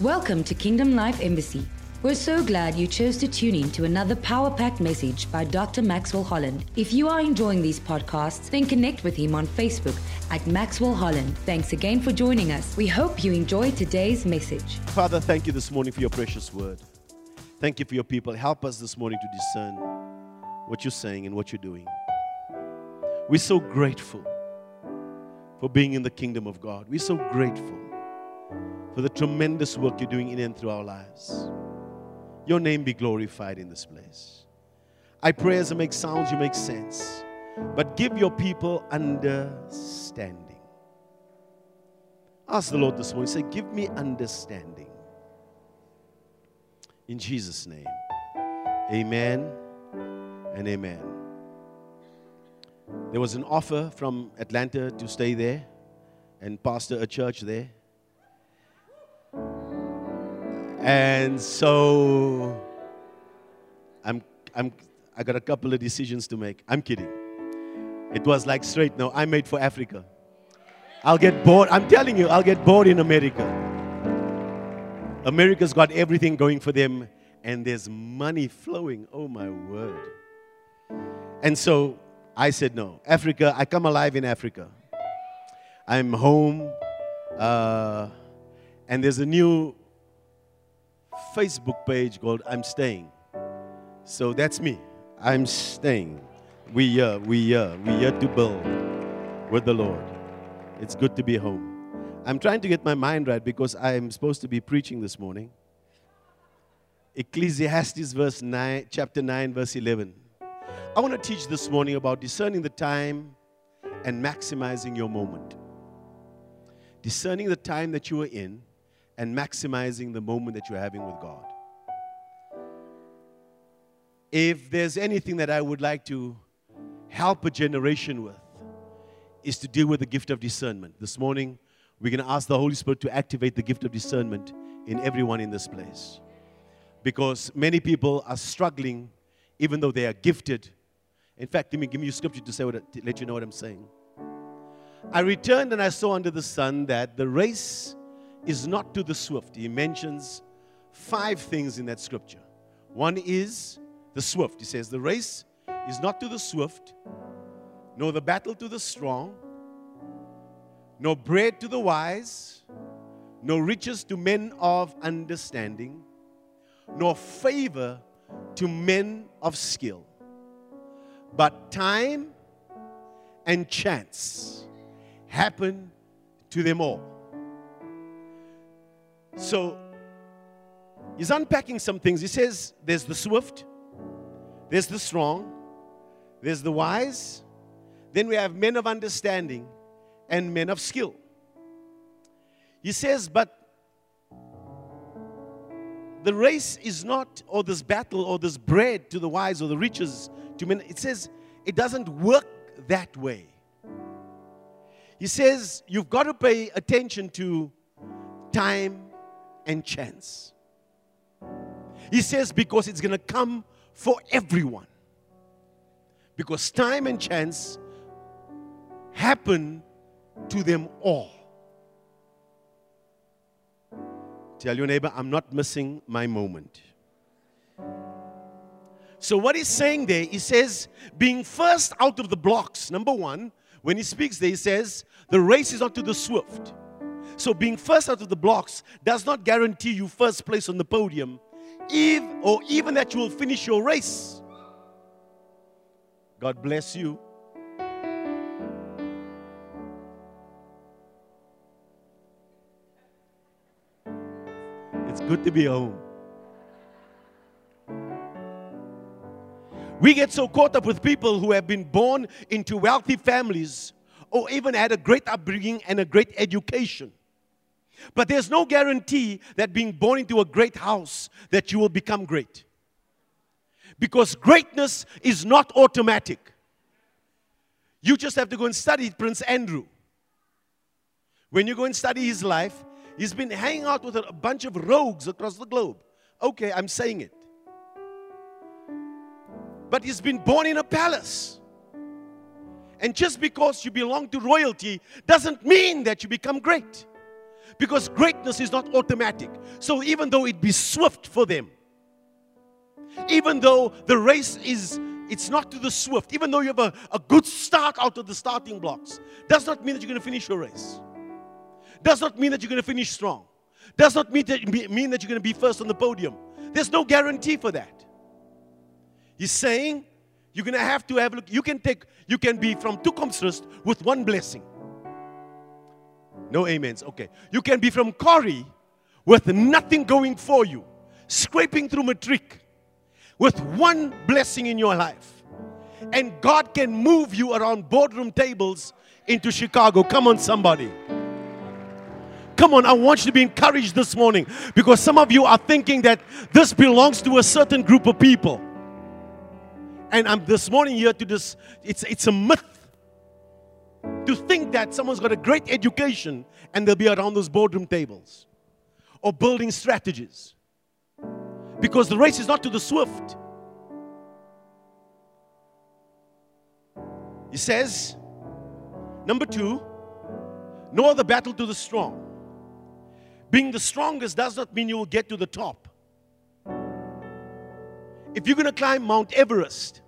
Welcome to Kingdom Life Embassy. We're so glad you chose to tune in to another power packed message by Dr. Maxwell Holland. If you are enjoying these podcasts, then connect with him on Facebook at Maxwell Holland. Thanks again for joining us. We hope you enjoy today's message. Father, thank you this morning for your precious word. Thank you for your people. Help us this morning to discern what you're saying and what you're doing. We're so grateful for being in the kingdom of God. We're so grateful for the tremendous work you're doing in and through our lives. Your name be glorified in this place. I pray as I make sounds, you make sense. But give your people understanding. Ask the Lord this morning, say, Give me understanding. In Jesus' name. Amen and amen. There was an offer from Atlanta to stay there and pastor a church there. And so I'm, I'm, I got a couple of decisions to make. I'm kidding. It was like straight no, I made for Africa. I'll get bored. I'm telling you, I'll get bored in America. America's got everything going for them, and there's money flowing. Oh, my word. And so I said no. Africa, I come alive in Africa. I'm home, uh, and there's a new Facebook page called I'm Staying. So that's me. I'm staying. We are, we are, we are to build with the Lord. It's good to be home. I'm trying to get my mind right because I'm supposed to be preaching this morning. Ecclesiastes verse 9, chapter 9, verse 11. I want to teach this morning about discerning the time and maximizing your moment. Discerning the time that you are in and maximizing the moment that you're having with God. If there's anything that I would like to help a generation with, is to deal with the gift of discernment. This morning, we're going to ask the Holy Spirit to activate the gift of discernment in everyone in this place. Because many people are struggling, even though they are gifted. In fact, give me, give me scripture to, say what, to let you know what I'm saying. I returned and I saw under the sun that the race is not to the swift. He mentions five things in that scripture. One is the swift. He says, The race is not to the swift, nor the battle to the strong, nor bread to the wise, nor riches to men of understanding, nor favor to men of skill, but time and chance happen to them all. So he's unpacking some things. He says there's the swift, there's the strong, there's the wise, then we have men of understanding and men of skill. He says, but the race is not, or this battle, or this bread to the wise, or the riches to men. It says it doesn't work that way. He says you've got to pay attention to time and chance. He says, because it's going to come for everyone. Because time and chance happen to them all. Tell your neighbor, I'm not missing my moment. So, what he's saying there, he says, being first out of the blocks, number one, when he speaks there, he says, the race is not to the swift so being first out of the blocks does not guarantee you first place on the podium, if, or even that you will finish your race. God bless you. It's good to be home. We get so caught up with people who have been born into wealthy families or even had a great upbringing and a great education. But there's no guarantee that being born into a great house that you will become great. Because greatness is not automatic. You just have to go and study Prince Andrew. When you go and study his life, he's been hanging out with a bunch of rogues across the globe. Okay, I'm saying it. But he's been born in a palace. And just because you belong to royalty doesn't mean that you become great. Because greatness is not automatic. So even though it be swift for them, even though the race is it's not to the swift, even though you have a, a good start out of the starting blocks, does not mean that you're going to finish your race. Does not mean that you're going to finish strong. Does not mean that, mean that you're going to be first on the podium. There's no guarantee for that. He's saying you're going to have to have look. You can take, you can be from Toekomsrus with one blessing. No amens. Okay. You can be from Corrie with nothing going for you, scraping through matric with one blessing in your life. And God can move you around boardroom tables into Chicago. Come on, somebody. Come on, I want you to be encouraged this morning because some of you are thinking that this belongs to a certain group of people. And I'm this morning here to this, it's, it's a myth to think that someone's got a great education and they'll be around those boardroom tables or building strategies. Because the race is not to the swift. He says, number two, nor the battle to the strong. Being the strongest does not mean you will get to the top. If you're going to climb Mount Everest,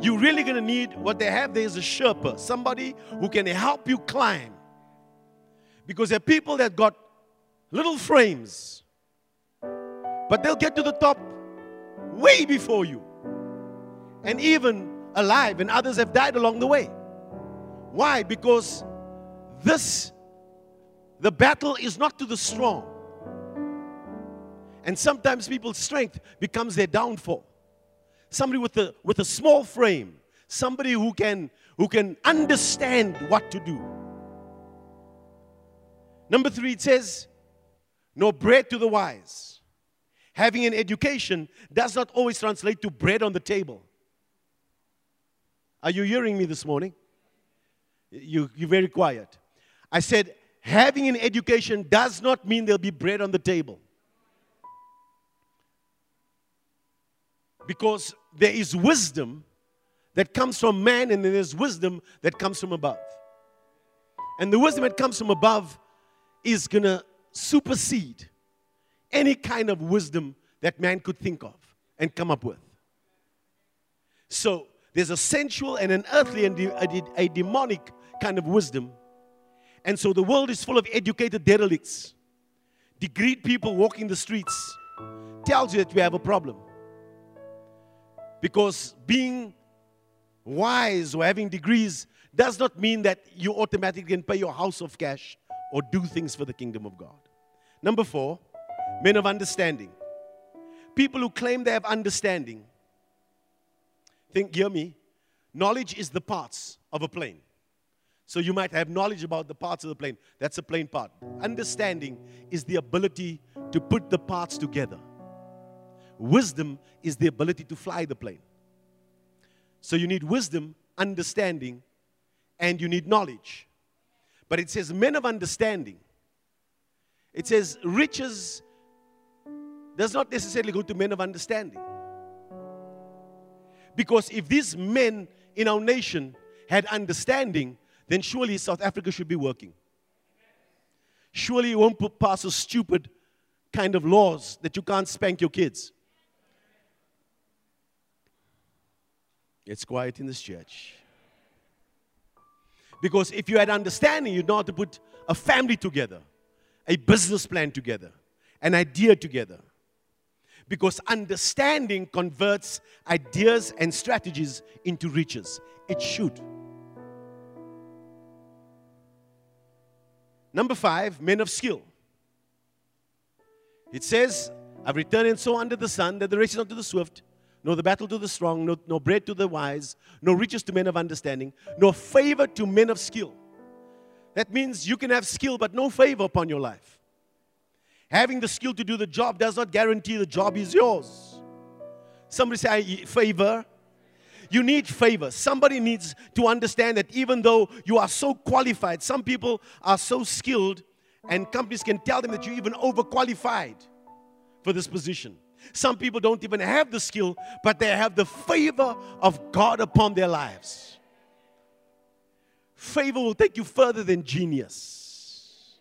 you're really going to need what they have there is a Sherpa, somebody who can help you climb. Because there are people that got little frames, but they'll get to the top way before you. And even alive, and others have died along the way. Why? Because this, the battle is not to the strong. And sometimes people's strength becomes their downfall. Somebody with a, with a small frame, somebody who can, who can understand what to do. Number three, it says, No bread to the wise having an education does not always translate to bread on the table. Are you hearing me this morning? You, you're very quiet. I said, having an education does not mean there'll be bread on the table. Because there is wisdom that comes from man, and there's wisdom that comes from above. And the wisdom that comes from above is going to supersede any kind of wisdom that man could think of and come up with. So there's a sensual and an earthly and a, a demonic kind of wisdom. And so the world is full of educated derelicts, degreed people walking the streets. Tells you that we have a problem. Because being wise or having degrees does not mean that you automatically can pay your house of cash or do things for the kingdom of God. Number four, men of understanding. People who claim they have understanding. Think, hear me. Knowledge is the parts of a plane. So you might have knowledge about the parts of the plane. That's a plane part. Understanding is the ability to put the parts together. Wisdom is the ability to fly the plane. So you need wisdom, understanding, and you need knowledge. But it says men of understanding. It says riches does not necessarily go to men of understanding. Because if these men in our nation had understanding, then surely South Africa should be working. Surely you won't put pass a stupid kind of laws that you can't spank your kids. It's quiet in this church. Because if you had understanding, you'd know how to put a family together, a business plan together, an idea together because understanding converts ideas and strategies into riches. It should. Number five, men of skill. It says, I've returned and so under the sun that the race is the swift, nor the battle to the strong, no, no bread to the wise, no riches to men of understanding, nor favor to men of skill. That means you can have skill but no favor upon your life. Having the skill to do the job does not guarantee the job is yours. Somebody say, favor. You need favor. Somebody needs to understand that even though you are so qualified, some people are so skilled, and companies can tell them that you're even overqualified for this position. Some people don't even have the skill, but they have the favor of God upon their lives. Favor will take you further than genius.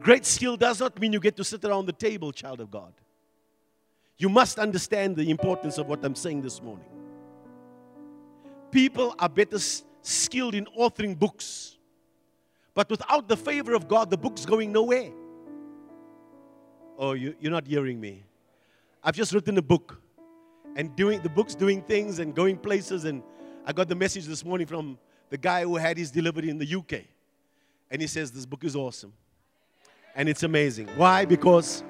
Great skill does not mean you get to sit around the table, child of God. You must understand the importance of what I'm saying this morning. People are better skilled in authoring books, but without the favor of God, the book's going nowhere. Oh, you, you're not hearing me. I've just written a book, and doing the book's doing things and going places. And I got the message this morning from the guy who had his delivery in the UK, and he says this book is awesome, and it's amazing. Why? Because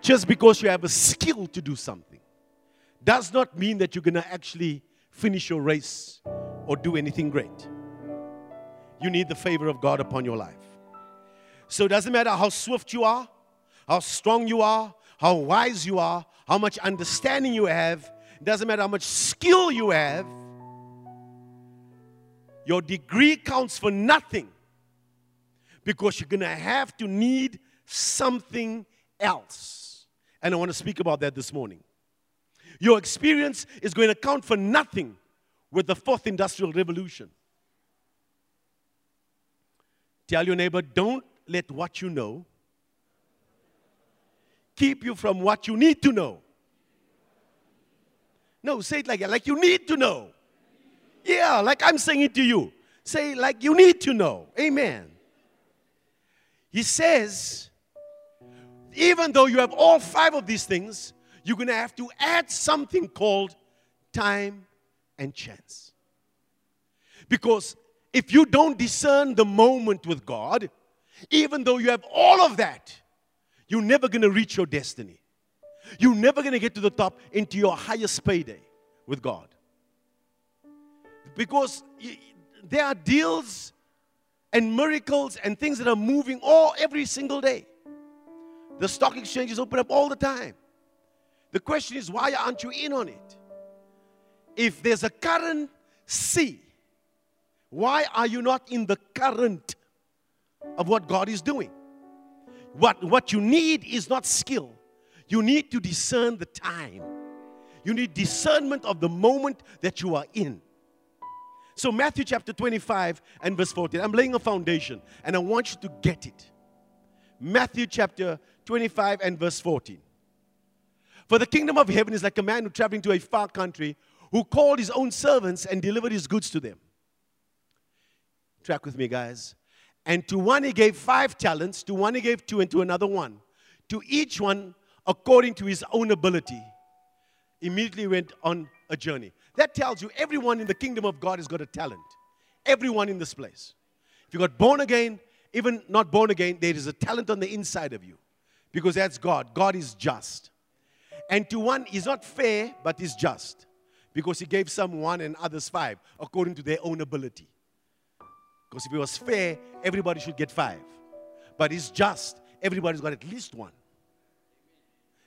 just because you have a skill to do something does not mean that you're going to actually finish your race or do anything great. You need the favor of God upon your life. So it doesn't matter how swift you are, how strong you are, how wise you are, how much understanding you have, it doesn't matter how much skill you have. Your degree counts for nothing because you're going to have to need something else. And I want to speak about that this morning. Your experience is going to count for nothing with the fourth industrial revolution. Tell your neighbor, don't let what you know keep you from what you need to know. No, say it like that, like you need to know. Yeah, like I'm saying it to you. Say like you need to know. Amen. He says, even though you have all five of these things, you're going to have to add something called time and chance. Because if you don't discern the moment with God, even though you have all of that, you're never going to reach your destiny. You're never going to get to the top into your highest payday with God. Because there are deals and miracles and things that are moving all every single day. The stock exchanges open up all the time. The question is, why aren't you in on it? If there's a current sea, why are you not in the current of what God is doing? What, what you need is not skill, you need to discern the time. You need discernment of the moment that you are in. So, Matthew chapter 25 and verse 14, I'm laying a foundation and I want you to get it. Matthew chapter 25 and verse 14. For the kingdom of heaven is like a man who traveling to a far country who called his own servants and delivered his goods to them. Track with me, guys. And to one he gave five talents, to one he gave two, and to another one. To each one according to his own ability. Immediately went on a journey. That tells you everyone in the kingdom of God has got a talent. Everyone in this place. If you got born again, even not born again, there is a talent on the inside of you because that's God. God is just. And to one is not fair, but is just because he gave some one and others five according to their own ability. Because if it was fair, everybody should get five. But it's just, everybody's got at least one.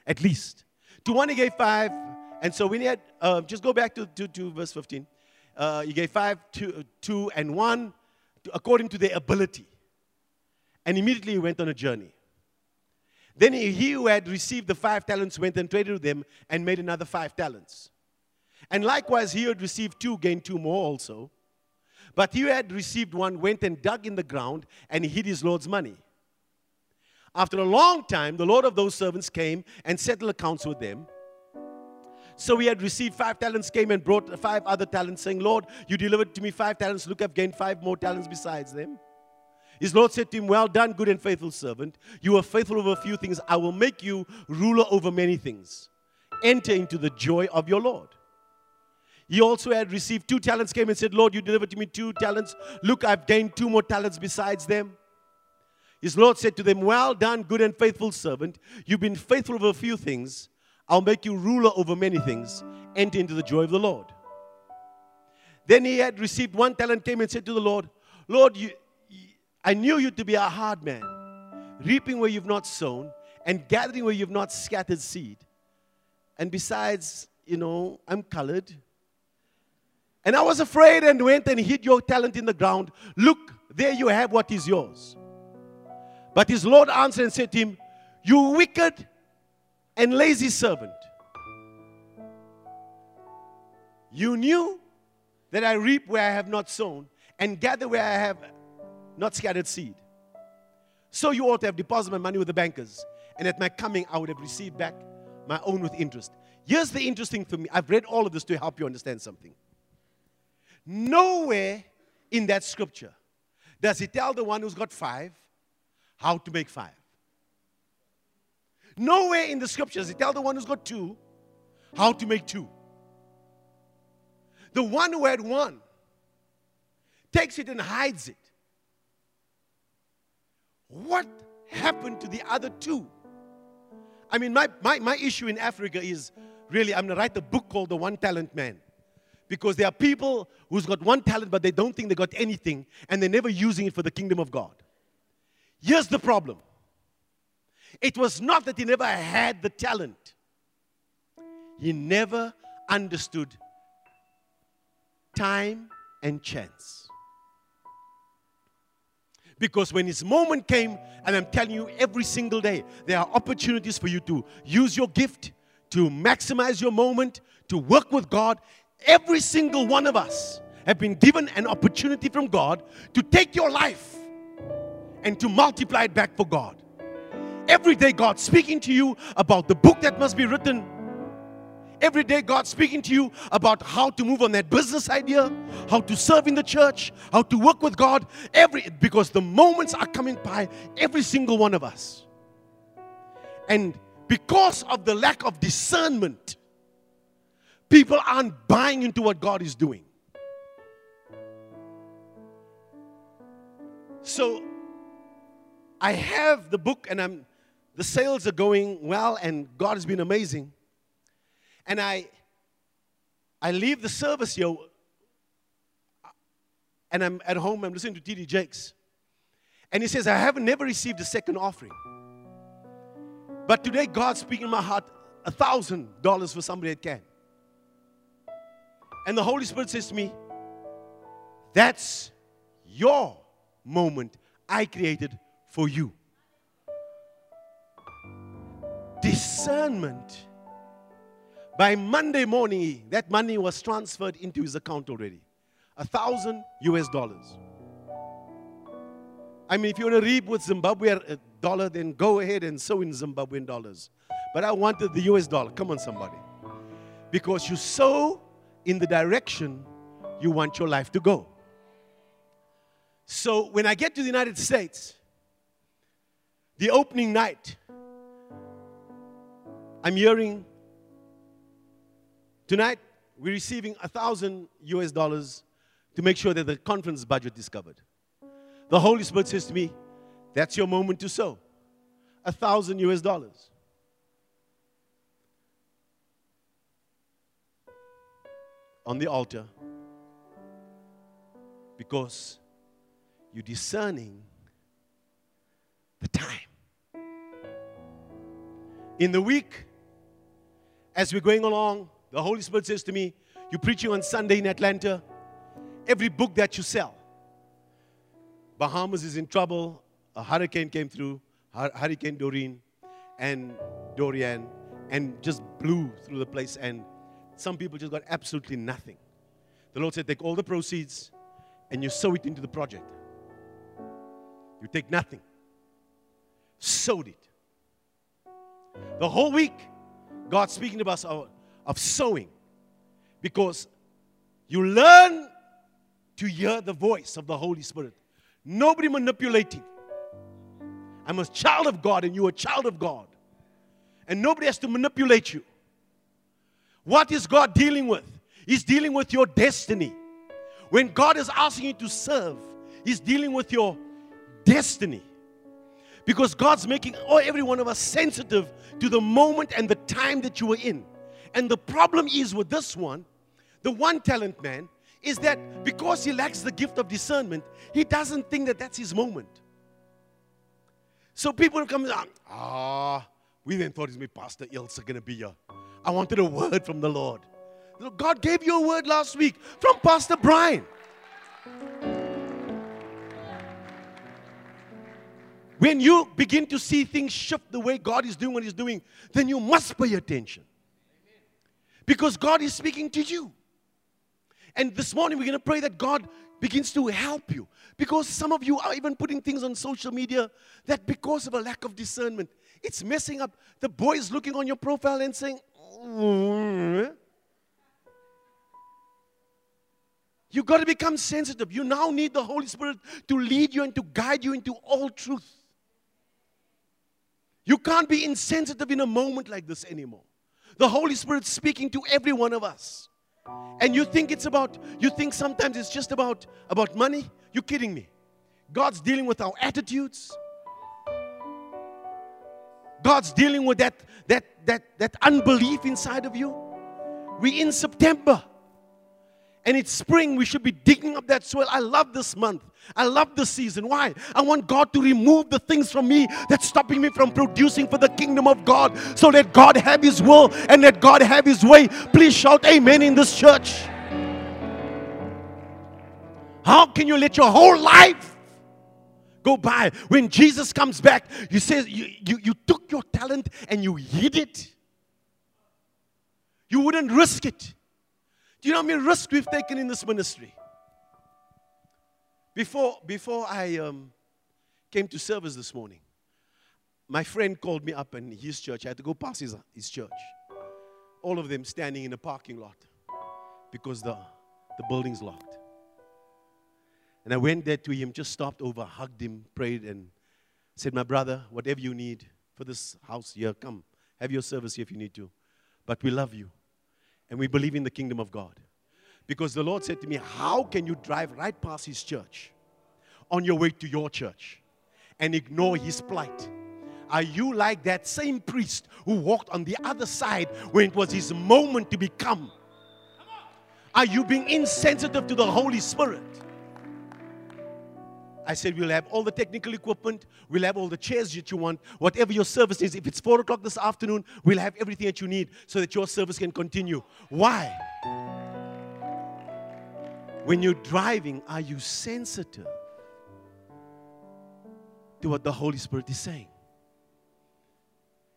At least. To one gave five, and so we had, uh, just go back to, to, to verse 15. Uh, he gave five, two, two and one according to their ability. And immediately he went on a journey. Then he who had received the five talents went and traded with them and made another five talents. And likewise, he who had received two gained two more also. But he who had received one went and dug in the ground and hid his Lord's money. After a long time, the Lord of those servants came and settled accounts with them. So he had received five talents, came and brought five other talents, saying, Lord, you delivered to me five talents. Look, I've gained five more talents besides them. His Lord said to him, Well done, good and faithful servant. You are faithful over a few things. I will make you ruler over many things. Enter into the joy of your Lord. He also had received two talents, came and said, Lord, you delivered to me two talents. Look, I've gained two more talents besides them. His Lord said to them, Well done, good and faithful servant. You've been faithful over a few things. I'll make you ruler over many things. Enter into the joy of the Lord. Then he had received one talent, came and said to the Lord, Lord, you, I knew you to be a hard man, reaping where you've not sown and gathering where you've not scattered seed. And besides, you know, I'm colored. And I was afraid and went and hid your talent in the ground. Look, there you have what is yours. But his Lord answered and said to him, You wicked and lazy servant. You knew that I reap where I have not sown and gather where I have not scattered seed. So you ought to have deposited my money with the bankers. And at my coming, I would have received back my own with interest. Here's the interesting thing. For me. I've read all of this to help you understand something. Nowhere in that scripture does he tell the one who's got five how to make five. Nowhere in the scriptures he tell the one who's got two how to make two. The one who had one takes it and hides it. What happened to the other two? I mean, my, my, my issue in Africa is really, I'm going to write a book called The One Talent Man. Because there are people who's got one talent, but they don't think they got anything, and they're never using it for the kingdom of God. Here's the problem it was not that he never had the talent, he never understood time and chance. Because when his moment came, and I'm telling you every single day, there are opportunities for you to use your gift, to maximize your moment, to work with God. Every single one of us have been given an opportunity from God to take your life and to multiply it back for God. Every day, God speaking to you about the book that must be written. Every day, God speaking to you about how to move on that business idea, how to serve in the church, how to work with God. Every because the moments are coming by every single one of us. And because of the lack of discernment, people aren't buying into what God is doing. So I have the book and I'm the sales are going well and God has been amazing. And I I leave the service here and I'm at home, I'm listening to TD Jakes. And he says, I haven't never received a second offering. But today God's speaking in my heart a thousand dollars for somebody that can. And the Holy Spirit says to me, That's your moment I created for you. Discernment. By Monday morning, that money was transferred into his account already. A thousand US dollars. I mean, if you want to reap with Zimbabwe uh, dollar, then go ahead and sow in Zimbabwean dollars. But I wanted the US dollar. Come on, somebody. Because you sow in the direction you want your life to go. So when I get to the United States, the opening night, I'm hearing tonight we're receiving a thousand US dollars to make sure that the conference budget is covered. The Holy Spirit says to me, That's your moment to sow. A thousand US dollars. On the altar because you're discerning the time. In the week, as we're going along, the Holy Spirit says to me, You're preaching on Sunday in Atlanta. Every book that you sell, Bahamas is in trouble. A hurricane came through, Hurricane Doreen and Dorian, and just blew through the place. And some people just got absolutely nothing. The Lord said, Take all the proceeds and you sow it into the project. You take nothing, sowed it. The whole week, God's speaking to us of, of sowing because you learn to hear the voice of the Holy Spirit. Nobody manipulating. I'm a child of God and you're a child of God. And nobody has to manipulate you. What is God dealing with? He's dealing with your destiny. When God is asking you to serve, He's dealing with your destiny. Because God's making every one of us sensitive to the moment and the time that you were in. And the problem is with this one, the one talent man, is that because he lacks the gift of discernment, he doesn't think that that's his moment. So people come ah, we then thought it's me, Pastor Ilse going to be here. I wanted a word from the Lord. God gave you a word last week from Pastor Brian. When you begin to see things shift the way God is doing what He's doing, then you must pay attention. Because God is speaking to you. And this morning we're going to pray that God begins to help you. Because some of you are even putting things on social media that because of a lack of discernment, it's messing up. The boy is looking on your profile and saying. You've got to become sensitive. You now need the Holy Spirit to lead you and to guide you into all truth. You can't be insensitive in a moment like this anymore. The Holy Spirit speaking to every one of us. And you think it's about, you think sometimes it's just about, about money? You're kidding me. God's dealing with our attitudes. God's dealing with that, that, that, that unbelief inside of you. We in September and it's spring, we should be digging up that soil. I love this month. I love this season. Why? I want God to remove the things from me that's stopping me from producing for the kingdom of God. So let God have His will and let God have His way. Please shout amen in this church. How can you let your whole life go by? When Jesus comes back, you say you, you, you took your talent and you hid it. You wouldn't risk it. Do you know how many risks we've taken in this ministry? Before, before I um, came to service this morning, my friend called me up in his church. I had to go past his, his church. All of them standing in a parking lot because the, the building's locked. And I went there to him, just stopped over, hugged him, prayed, and said, My brother, whatever you need for this house here, come. Have your service here if you need to. But we love you and we believe in the kingdom of God. Because the Lord said to me, How can you drive right past His church on your way to your church and ignore His plight? Are you like that same priest who walked on the other side when it was his moment to become? Are you being insensitive to the Holy Spirit? I said, we'll have all the technical equipment, we'll have all the chairs that you want, whatever your service is. If it's four o'clock this afternoon, we'll have everything that you need so that your service can continue. Why? When you're driving, are you sensitive to what the Holy Spirit is saying?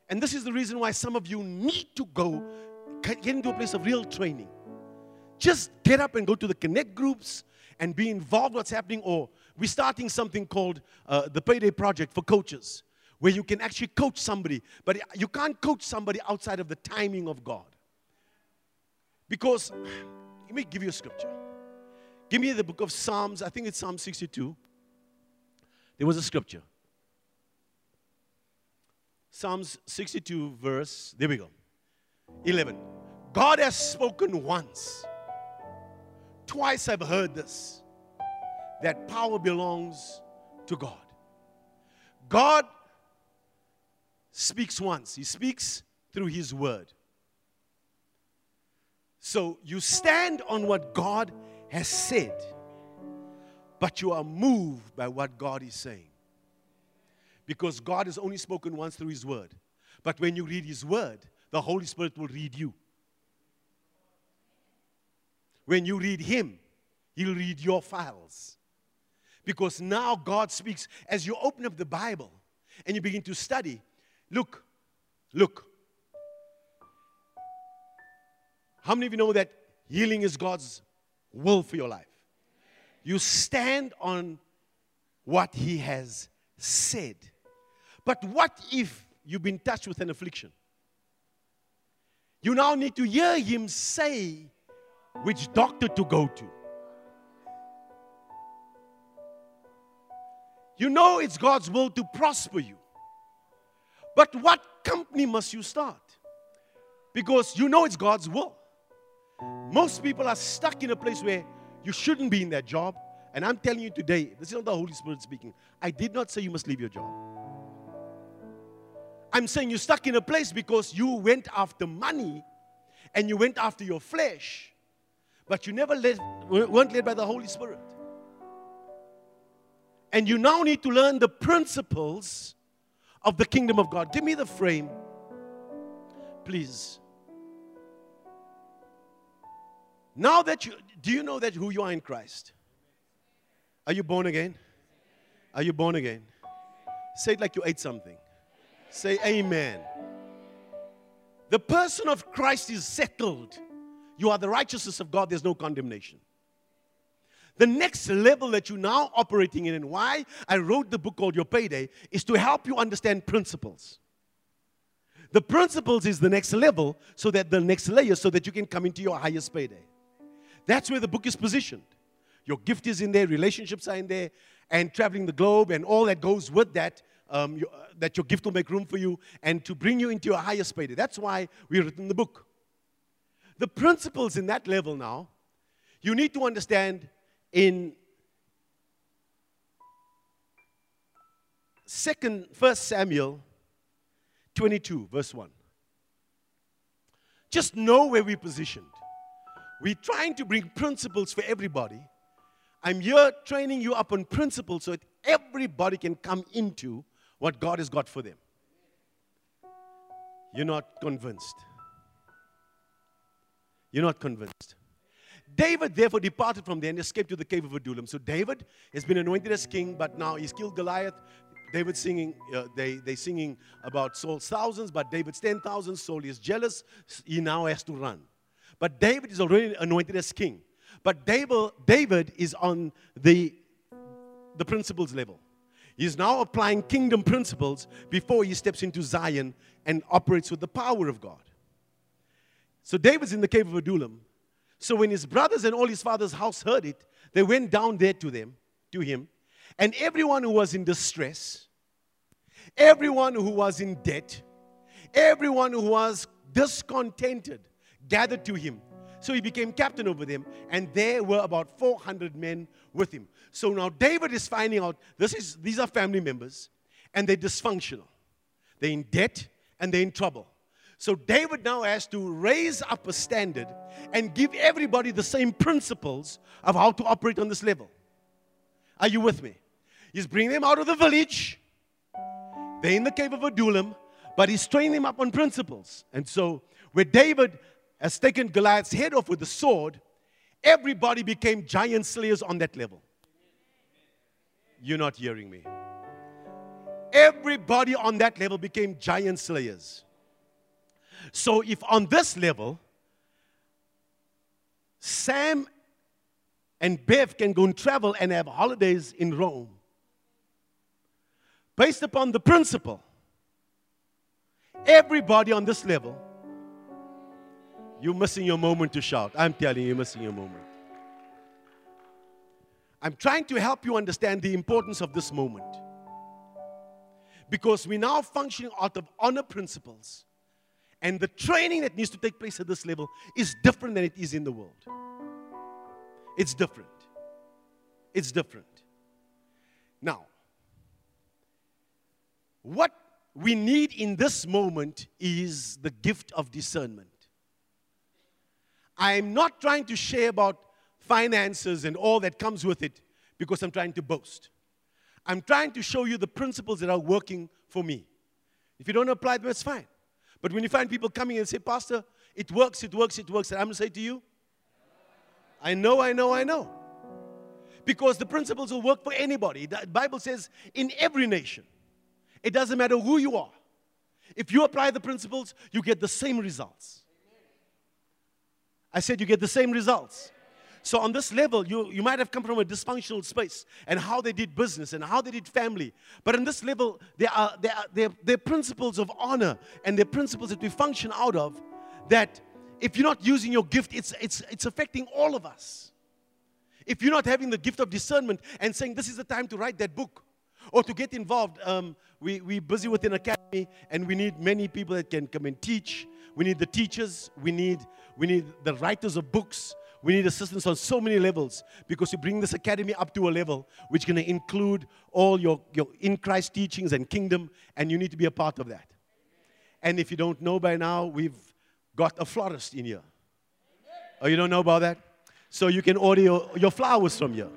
And this is the reason why some of you need to go get into a place of real training. Just get up and go to the connect groups and be involved what's happening or we're starting something called uh, the Payday Project for coaches, where you can actually coach somebody, but you can't coach somebody outside of the timing of God. Because, let me give you a scripture. Give me the book of Psalms, I think it's Psalm 62. There was a scripture. Psalms 62, verse, there we go. 11. God has spoken once. Twice I've heard this that power belongs to God. God speaks once, He speaks through His word. So you stand on what God has said, but you are moved by what God is saying. Because God has only spoken once through His word. But when you read His word, the Holy Spirit will read you. When you read Him, He'll read your files. Because now God speaks. As you open up the Bible and you begin to study, look, look. How many of you know that healing is God's will for your life? You stand on what He has said. But what if you've been touched with an affliction? You now need to hear Him say which doctor to go to. You know it's God's will to prosper you. But what company must you start? Because you know it's God's will. Most people are stuck in a place where you shouldn't be in that job. And I'm telling you today, this is not the Holy Spirit speaking. I did not say you must leave your job. I'm saying you're stuck in a place because you went after money and you went after your flesh, but you never led, weren't led by the Holy Spirit. And you now need to learn the principles of the kingdom of God. Give me the frame, please. Now that you do you know that who you are in Christ? Are you born again? Are you born again? Say it like you ate something. Say amen. The person of Christ is settled. You are the righteousness of God, there's no condemnation. The next level that you're now operating in, and why I wrote the book called Your Payday, is to help you understand principles. The principles is the next level, so that the next layer, so that you can come into your highest payday. That's where the book is positioned. Your gift is in there, relationships are in there, and traveling the globe, and all that goes with that. Um, uh, that your gift will make room for you and to bring you into your highest payday. That's why we've written the book. The principles in that level now, you need to understand in second first Samuel 22, verse 1. Just know where we're positioned. We're trying to bring principles for everybody. I'm here training you up on principles so that everybody can come into what God has got for them. You're not convinced. You're not convinced. David therefore departed from there and escaped to the cave of Adullam. So David has been anointed as king, but now he's killed Goliath. David singing, uh, they they singing about Saul's thousands, but David's ten thousand. Saul is jealous. He now has to run. But David is already anointed as king. But David, David is on the, the principles level. He's now applying kingdom principles before he steps into Zion and operates with the power of God. So David's in the cave of Adullam. So when his brothers and all his father's house heard it, they went down there to them, to him, and everyone who was in distress, everyone who was in debt, everyone who was discontented, gathered to him. So he became captain over them, and there were about 400 men with him. So now David is finding out this is, these are family members, and they're dysfunctional. They're in debt and they're in trouble. So David now has to raise up a standard and give everybody the same principles of how to operate on this level. Are you with me? He's bringing them out of the village. They're in the cave of Adullam, but he's training them up on principles. And so, where David has taken Goliath's head off with the sword, everybody became giant slayers on that level. You're not hearing me. Everybody on that level became giant slayers. So, if on this level, Sam and Bev can go and travel and have holidays in Rome, based upon the principle, everybody on this level, you're missing your moment to shout. I'm telling you, you're missing your moment. I'm trying to help you understand the importance of this moment. Because we're now function out of honor principles and the training that needs to take place at this level is different than it is in the world. It's different. It's different. Now, what we need in this moment is the gift of discernment. I'm not trying to share about finances and all that comes with it because I'm trying to boast. I'm trying to show you the principles that are working for me. If you don't apply them, it's fine. But when you find people coming and say, Pastor, it works, it works, it works, and I'm going to say to you, I know, I know, I know. Because the principles will work for anybody. The Bible says, in every nation, it doesn't matter who you are. If you apply the principles, you get the same results. I said you get the same results. So on this level, you, you might have come from a dysfunctional space and how they did business and how they did family. But on this level, there are, there are, there, there are principles of honor and there are principles that we function out of that if you're not using your gift, it's, it's, it's affecting all of us. If you're not having the gift of discernment and saying, this is the time to write that book or to get involved, um, we, we're busy with an academy and we need many people that can come and teach. We need the teachers. We need, we need the writers of books. We need assistance on so many levels because we bring this academy up to a level which is going to include all your, your in Christ teachings and kingdom, and you need to be a part of that. And if you don't know by now, we've got a florist in here. Oh, you don't know about that? So you can order your, your flowers from here.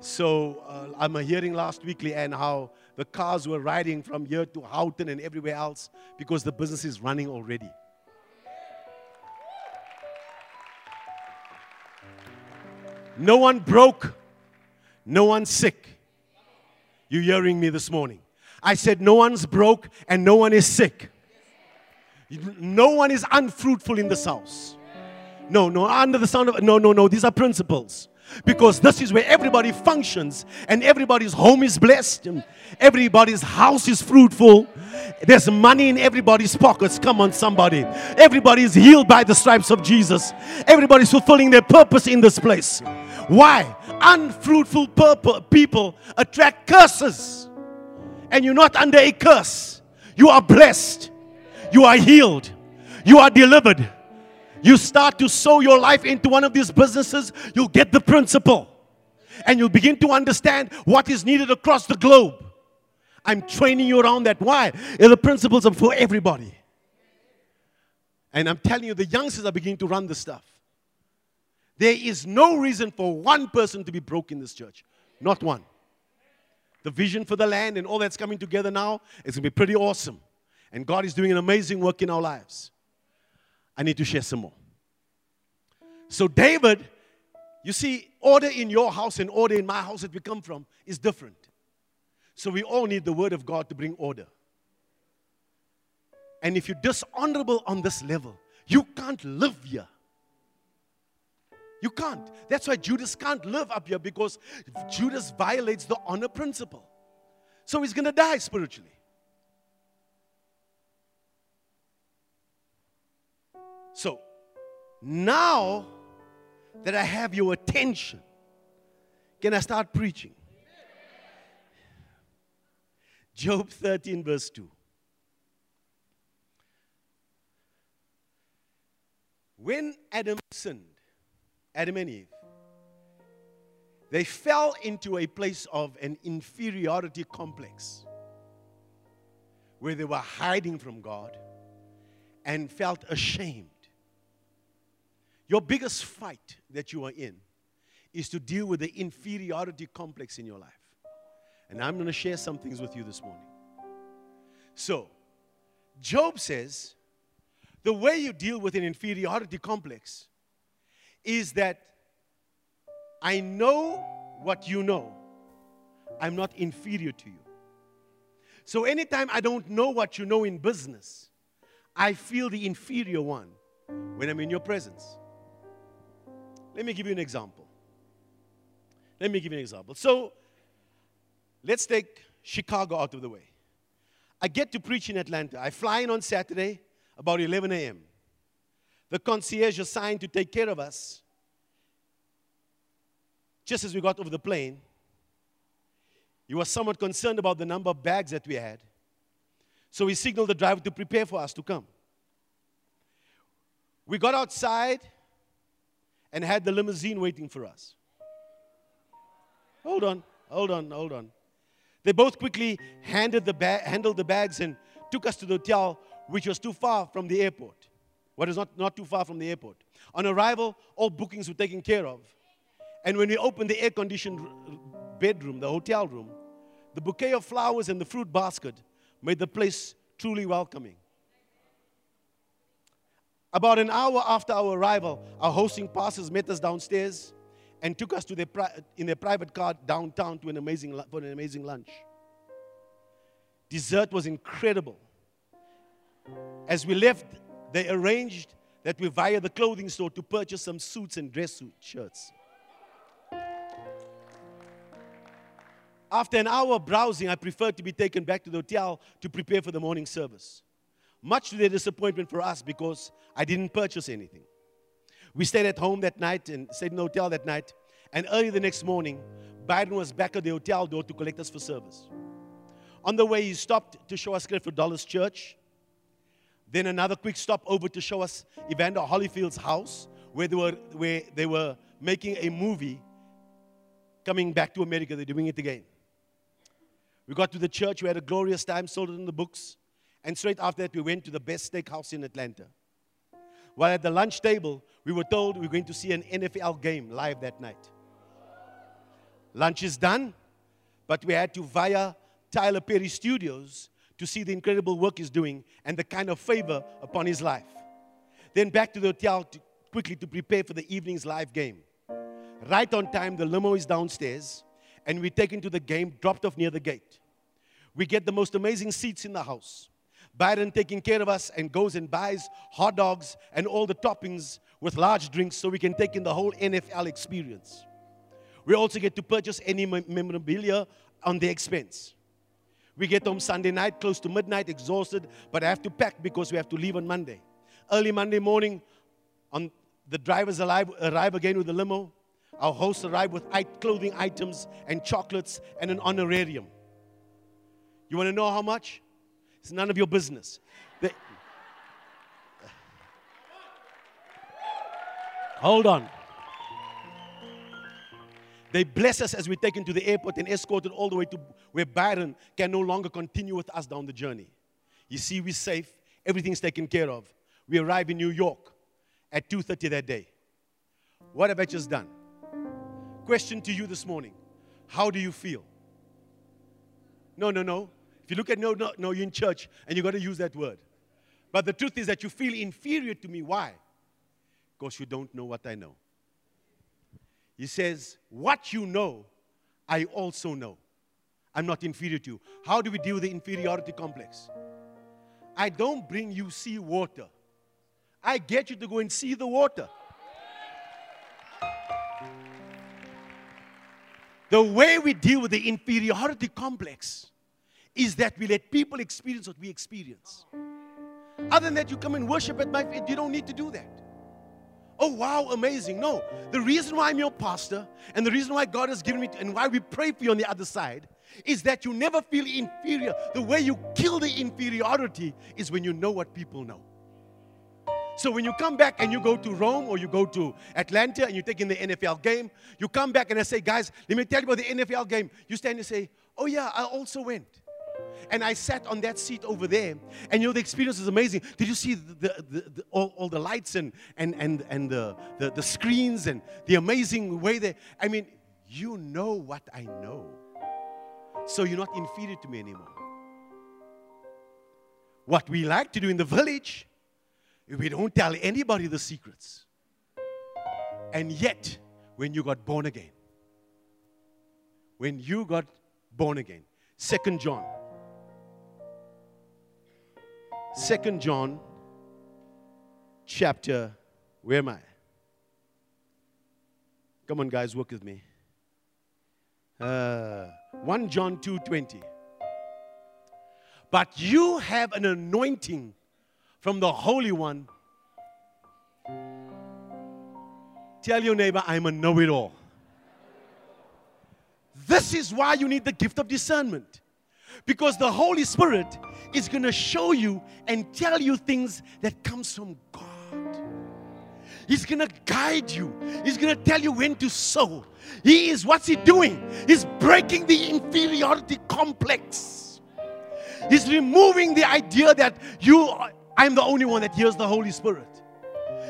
So uh, I'm hearing last weekly and how the cars were riding from here to Houghton and everywhere else because the business is running already. No one broke, no one sick. You hearing me this morning? I said, No one's broke and no one is sick. No one is unfruitful in this house. No, no, under the sound of, no, no, no, these are principles. Because this is where everybody functions and everybody's home is blessed. And everybody's house is fruitful. There's money in everybody's pockets. Come on, somebody. Everybody is healed by the stripes of Jesus. Everybody's fulfilling their purpose in this place. Why? Unfruitful people attract curses. And you're not under a curse. You are blessed. You are healed. You are delivered you start to sow your life into one of these businesses, you'll get the principle. And you'll begin to understand what is needed across the globe. I'm training you around that. Why? The principles are for everybody. And I'm telling you, the youngsters are beginning to run the stuff. There is no reason for one person to be broke in this church. Not one. The vision for the land and all that's coming together now is going to be pretty awesome. And God is doing an amazing work in our lives. I need to share some more. So, David, you see, order in your house and order in my house that we come from is different. So, we all need the word of God to bring order. And if you're dishonorable on this level, you can't live here. You can't. That's why Judas can't live up here because Judas violates the honor principle. So he's going to die spiritually. So now that I have your attention, can I start preaching? Job 13, verse 2. When Adam sinned, Adam and Eve, they fell into a place of an inferiority complex where they were hiding from God and felt ashamed. Your biggest fight that you are in is to deal with the inferiority complex in your life. And I'm going to share some things with you this morning. So, Job says the way you deal with an inferiority complex is that I know what you know, I'm not inferior to you. So, anytime I don't know what you know in business, I feel the inferior one when I'm in your presence. Let me give you an example. Let me give you an example. So, let's take Chicago out of the way. I get to preach in Atlanta. I fly in on Saturday about 11 a.m. The concierge assigned to take care of us, just as we got over the plane, he was somewhat concerned about the number of bags that we had. So he signaled the driver to prepare for us to come. We got outside and had the limousine waiting for us. Hold on, hold on, hold on. They both quickly handed the ba- handled the bags and took us to the hotel, which was too far from the airport. What is not, not too far from the airport. On arrival, all bookings were taken care of. And when we opened the air conditioned bedroom, the hotel room, the bouquet of flowers and the fruit basket made the place truly welcoming. About an hour after our arrival, our hosting pastors met us downstairs and took us to their pri- in their private car downtown to an amazing, for an amazing lunch. Dessert was incredible. As we left, they arranged that we via the clothing store to purchase some suits and dress suit shirts. After an hour of browsing, I preferred to be taken back to the hotel to prepare for the morning service much to their disappointment for us because I didn't purchase anything. We stayed at home that night and stayed in the hotel that night. And early the next morning, Byron was back at the hotel door to collect us for service. On the way, he stopped to show us Creflo Dollar's church. Then another quick stop over to show us Evander Holyfield's house, where they were, where they were making a movie coming back to America. They're doing it again. We got to the church. We had a glorious time, sold it in the books. And straight after that, we went to the best steakhouse in Atlanta. While at the lunch table, we were told we are going to see an NFL game live that night. Lunch is done, but we had to via Tyler Perry Studios to see the incredible work he's doing and the kind of favor upon his life. Then back to the hotel to, quickly to prepare for the evening's live game. Right on time, the limo is downstairs, and we're taken to the game, dropped off near the gate. We get the most amazing seats in the house. Byron taking care of us and goes and buys hot dogs and all the toppings with large drinks so we can take in the whole NFL experience. We also get to purchase any memorabilia on their expense. We get home Sunday night, close to midnight, exhausted, but I have to pack because we have to leave on Monday. Early Monday morning, on the drivers arrive, arrive again with the limo. Our hosts arrive with clothing items and chocolates and an honorarium. You want to know how much? It's none of your business. They, hold on. They bless us as we take to the airport and escorted all the way to where Byron can no longer continue with us down the journey. You see, we're safe. Everything's taken care of. We arrive in New York at 2.30 that day. What have I just done? Question to you this morning. How do you feel? No, no, no. If you look at no, no, no, you're in church and you got to use that word. But the truth is that you feel inferior to me. Why? Because you don't know what I know. He says, What you know, I also know. I'm not inferior to you. How do we deal with the inferiority complex? I don't bring you see water. I get you to go and see the water. The way we deal with the inferiority complex is that we let people experience what we experience. Other than that, you come and worship at my feet. You don't need to do that oh wow, amazing. No, the reason why I'm your pastor and the reason why God has given me and why we pray for you on the other side is that you never feel inferior. The way you kill the inferiority is when you know what people know. So when you come back and you go to Rome or you go to Atlanta and you take in the NFL game, you come back and I say, guys, let me tell you about the NFL game. You stand and say, oh yeah, I also went. And I sat on that seat over there. And you know, the experience is amazing. Did you see the, the, the, all, all, the lights and, and, and, and the, the, the screens and the amazing way that, I mean, you know what I know. So you're not inferior to me anymore. What we like to do in the village, we don't tell anybody the secrets. And yet, when you got born again, when you got born again, Second John Second John chapter, where am I? Come on, guys, work with me. Uh, 1 John 2:20. But you have an anointing from the Holy One. Tell your neighbor, I'm a know it all. This is why you need the gift of discernment. Because the Holy Spirit is going to show you and tell you things that comes from God. He's going to guide you. He's going to tell you when to sow. He is what's he doing? He's breaking the inferiority complex. He's removing the idea that you I'm the only one that hears the Holy Spirit.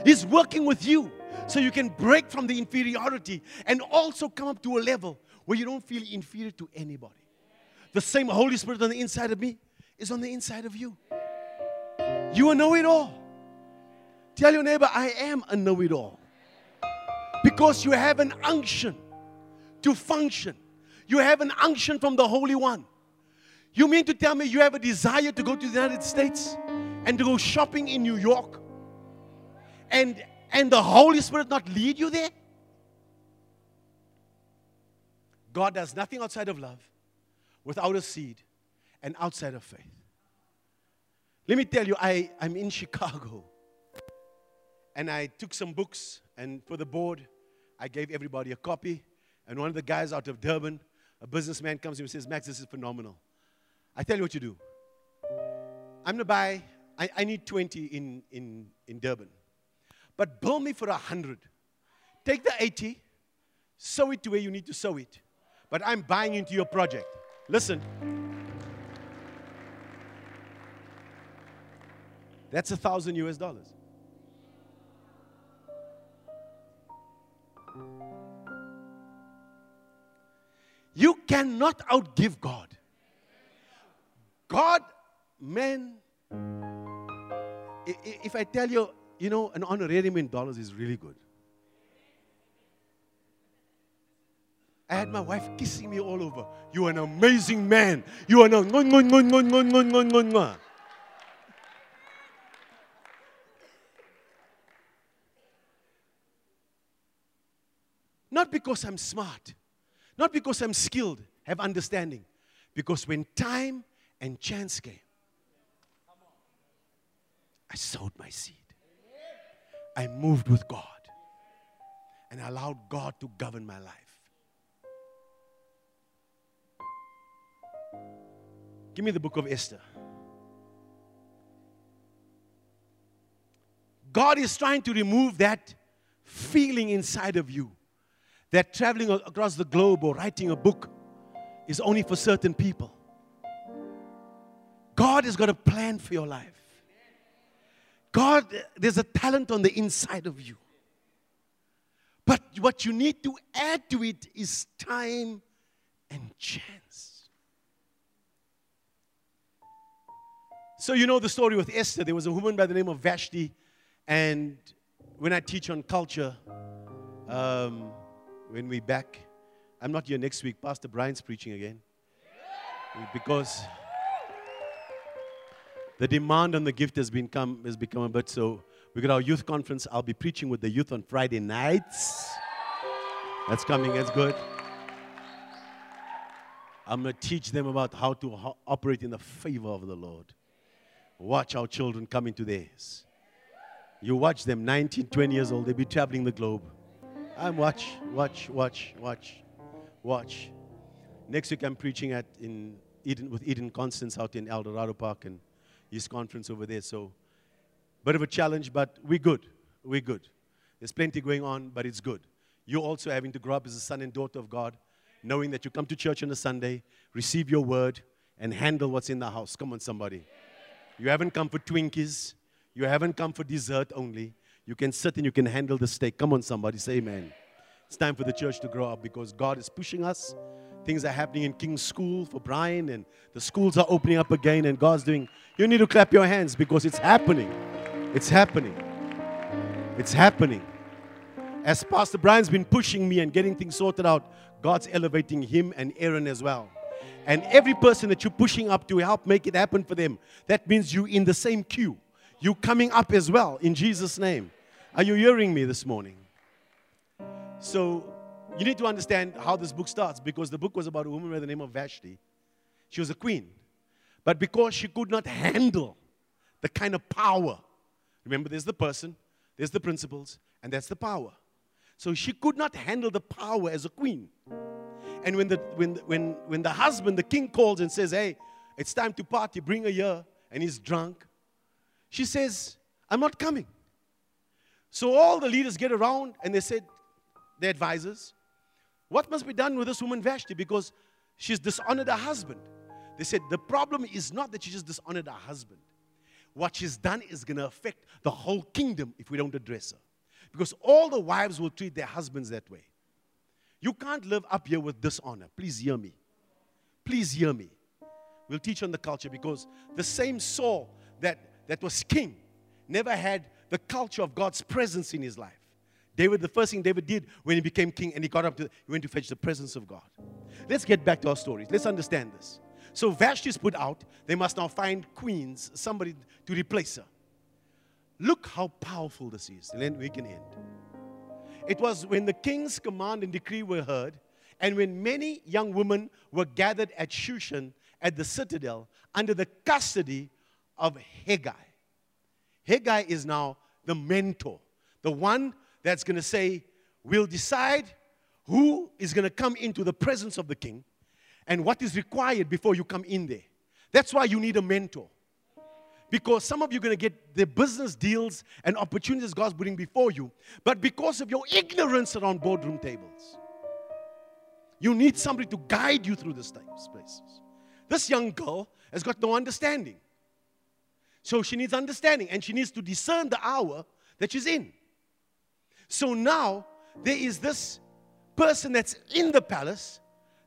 He's working with you so you can break from the inferiority and also come up to a level where you don't feel inferior to anybody. The same Holy Spirit on the inside of me is on the inside of you. You a know it all. Tell your neighbor, I am a know it all. Because you have an unction to function, you have an unction from the Holy One. You mean to tell me you have a desire to go to the United States and to go shopping in New York and and the Holy Spirit not lead you there? God does nothing outside of love without a seed and outside of faith. Let me tell you, I, I'm in Chicago and I took some books, and for the board, I gave everybody a copy. And one of the guys out of Durban, a businessman, comes to me and says, Max, this is phenomenal. I tell you what you do. I'm going to buy, I, I, need 20 in, in, in Durban. But bill me for a 100. Take the 80, sow it to where you need to sow it. But I'm buying into your project. Listen. That's a thousand US dollars. You cannot outgive God. God, man, if I tell you, you know, an honorarium in dollars is really good. I had my wife kissing me all over. You are an amazing man. You are an Not because I'm smart, Not because I'm skilled, have understanding. Because when time and chance came, I sowed my seed. I moved with God and allowed God to govern my life. Give me the book of Esther. God is trying to remove that feeling inside of you that traveling across the globe or writing a book is only for certain people. God has got a plan for your life. God, there's a talent on the inside of you. But what you need to add to it is time and chance. So, you know the story with Esther. There was a woman by the name of Vashti, and when I teach on culture, um, when we back, I'm not here next week. Pastor Brian's preaching again. Because the demand on the gift has, been come, has become a bit so. We got our youth conference. I'll be preaching with the youth on Friday nights. That's coming, that's good. I'm going to teach them about how to ho- operate in the favor of the Lord. Watch our children come into theirs. You watch them, 19, 20 years old, they'll be traveling the globe. I'm watch, watch, watch, watch, watch. Next week I'm preaching at in Eden with Eden Constance out in El Dorado Park and his conference over there. So bit of a challenge, but we're good. We're good. There's plenty going on, but it's good. You also having to grow up as a son and daughter of God, knowing that you come to church on a Sunday, receive your word, and handle what's in the house. Come on, somebody. You haven't come for Twinkies. You haven't come for dessert only. You can sit and you can handle the steak. Come on, somebody, say amen. It's time for the church to grow up because God is pushing us. Things are happening in King's School for Brian, and the schools are opening up again, and God's doing. You need to clap your hands because it's happening. It's happening. It's happening. As Pastor Brian's been pushing me and getting things sorted out, God's elevating him and Aaron as well. And every person that you're pushing up to help make it happen for them, that means you're in the same queue. You're coming up as well in Jesus' name. Are you hearing me this morning? So you need to understand how this book starts because the book was about a woman by the name of Vashti. She was a queen. But because she could not handle the kind of power, remember, there's the person, there's the principles, and that's the power. So she could not handle the power as a queen. And when the, when, when, when the husband, the king, calls and says, Hey, it's time to party, bring her here, and he's drunk, she says, I'm not coming. So all the leaders get around and they said, the advisors, what must be done with this woman Vashti? Because she's dishonored her husband. They said, the problem is not that she just dishonored her husband. What she's done is going to affect the whole kingdom if we don't address her. Because all the wives will treat their husbands that way. You can't live up here with dishonor. Please hear me. Please hear me. We'll teach on the culture because the same Saul that, that was king never had the culture of God's presence in his life. David, the first thing David did when he became king and he got up to, he went to fetch the presence of God. Let's get back to our stories. Let's understand this. So Vashti is put out. They must now find queens, somebody to replace her. Look how powerful this is. And then we can end. It was when the king's command and decree were heard, and when many young women were gathered at Shushan at the citadel under the custody of Hegai. Hegai is now the mentor, the one that's going to say, We'll decide who is going to come into the presence of the king and what is required before you come in there. That's why you need a mentor. Because some of you are going to get the business deals and opportunities God's putting before you, but because of your ignorance around boardroom tables, you need somebody to guide you through these types places. This young girl has got no understanding. So she needs understanding and she needs to discern the hour that she's in. So now there is this person that's in the palace